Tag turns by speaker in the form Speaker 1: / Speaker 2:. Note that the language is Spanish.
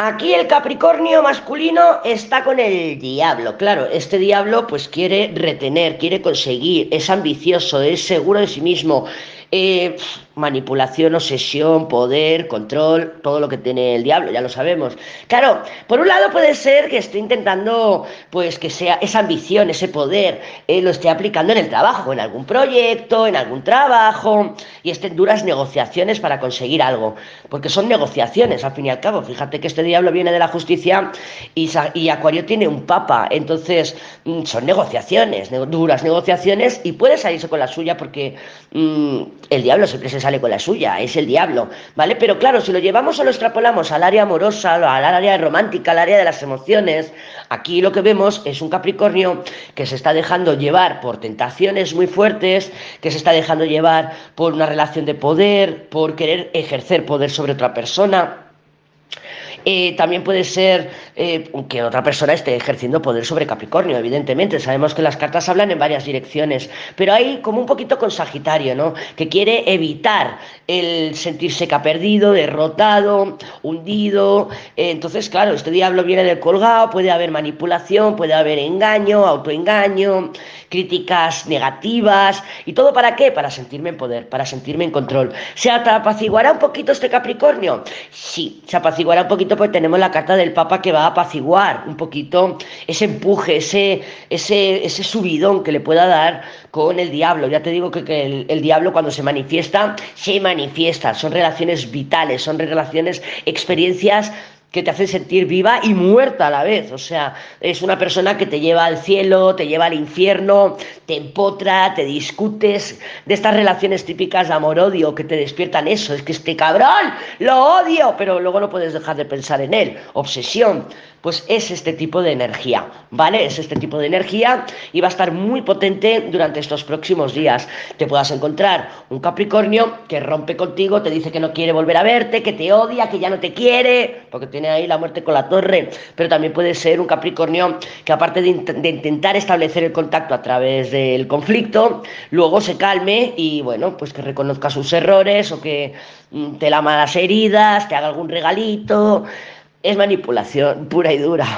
Speaker 1: Aquí el Capricornio masculino está con el diablo. Claro, este diablo pues quiere retener, quiere conseguir, es ambicioso, es seguro de sí mismo. Eh, manipulación, obsesión, poder, control, todo lo que tiene el diablo, ya lo sabemos. Claro, por un lado puede ser que esté intentando, pues que sea esa ambición, ese poder, eh, lo esté aplicando en el trabajo, en algún proyecto, en algún trabajo, y estén duras negociaciones para conseguir algo, porque son negociaciones, al fin y al cabo. Fíjate que este diablo viene de la justicia y, y Acuario tiene un papa, entonces mm, son negociaciones, duras negociaciones, y puede salirse con la suya porque mm, el diablo siempre se sale con la suya, es el diablo, ¿vale? Pero claro, si lo llevamos o lo extrapolamos al área amorosa, al área romántica, al área de las emociones, aquí lo que vemos es un Capricornio que se está dejando llevar por tentaciones muy fuertes, que se está dejando llevar por una relación de poder, por querer ejercer poder sobre otra persona eh, también puede ser eh, que otra persona esté ejerciendo poder sobre Capricornio, evidentemente. Sabemos que las cartas hablan en varias direcciones, pero hay como un poquito con Sagitario, ¿no? Que quiere evitar el sentirse que ha perdido, derrotado, hundido. Eh, entonces, claro, este diablo viene del colgado, puede haber manipulación, puede haber engaño, autoengaño, críticas negativas. ¿Y todo para qué? Para sentirme en poder, para sentirme en control. ¿Se apaciguará un poquito este Capricornio? Sí, se apaciguará un poquito pues tenemos la carta del Papa que va a apaciguar un poquito ese empuje, ese, ese, ese subidón que le pueda dar con el diablo. Ya te digo que, el, el, diablo cuando se manifiesta, se manifiesta. Son relaciones vitales, son relaciones, experiencias que te hace sentir viva y muerta a la vez. O sea, es una persona que te lleva al cielo, te lleva al infierno, te empotra, te discutes de estas relaciones típicas de amor-odio que te despiertan eso. Es que este cabrón lo odio, pero luego no puedes dejar de pensar en él. Obsesión. Pues es este tipo de energía, ¿vale? Es este tipo de energía y va a estar muy potente durante estos próximos días. Te puedas encontrar un Capricornio que rompe contigo, te dice que no quiere volver a verte, que te odia, que ya no te quiere, porque tiene ahí la muerte con la torre, pero también puede ser un Capricornio que aparte de, intentar establecer el contacto a través del conflicto, luego se calme y bueno, pues que reconozca sus errores o que mm, te lama las heridas, te haga algún regalito. Es manipulación pura y dura.